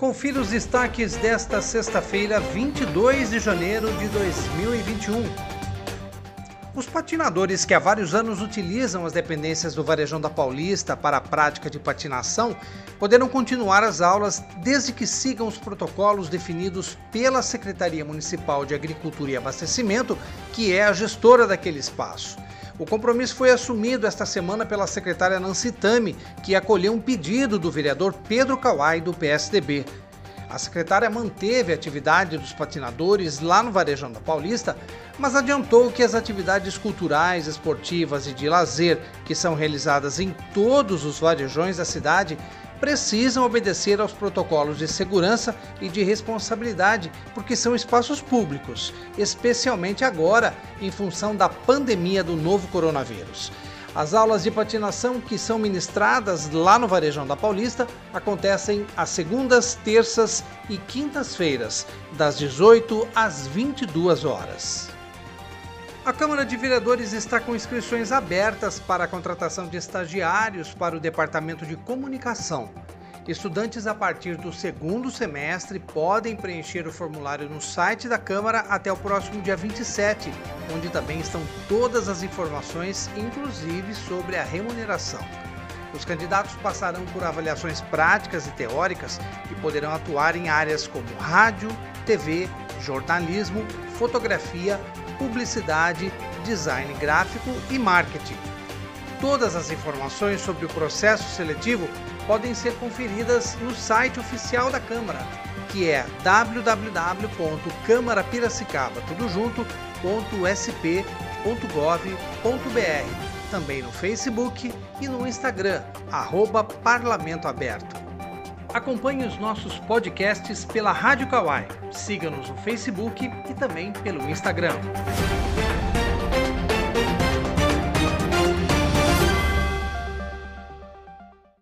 Confira os destaques desta sexta-feira, 22 de janeiro de 2021. Os patinadores que há vários anos utilizam as dependências do Varejão da Paulista para a prática de patinação poderão continuar as aulas desde que sigam os protocolos definidos pela Secretaria Municipal de Agricultura e Abastecimento, que é a gestora daquele espaço. O compromisso foi assumido esta semana pela secretária Nancy Tami, que acolheu um pedido do vereador Pedro Kawai, do PSDB. A secretária manteve a atividade dos patinadores lá no Varejão da Paulista, mas adiantou que as atividades culturais, esportivas e de lazer que são realizadas em todos os varejões da cidade precisam obedecer aos protocolos de segurança e de responsabilidade, porque são espaços públicos, especialmente agora, em função da pandemia do novo coronavírus. As aulas de patinação que são ministradas lá no Varejão da Paulista acontecem às segundas, terças e quintas-feiras, das 18 às 22 horas. A Câmara de Vereadores está com inscrições abertas para a contratação de estagiários para o Departamento de Comunicação. Estudantes a partir do segundo semestre podem preencher o formulário no site da Câmara até o próximo dia 27, onde também estão todas as informações, inclusive sobre a remuneração. Os candidatos passarão por avaliações práticas e teóricas e poderão atuar em áreas como rádio, TV, jornalismo, fotografia, publicidade, design gráfico e marketing. Todas as informações sobre o processo seletivo podem ser conferidas no site oficial da Câmara, que é www.câmarapiracicaba.sp.gov.br, também no Facebook e no Instagram, arroba Parlamento Aberto. Acompanhe os nossos podcasts pela Rádio Kawai. Siga-nos no Facebook e também pelo Instagram.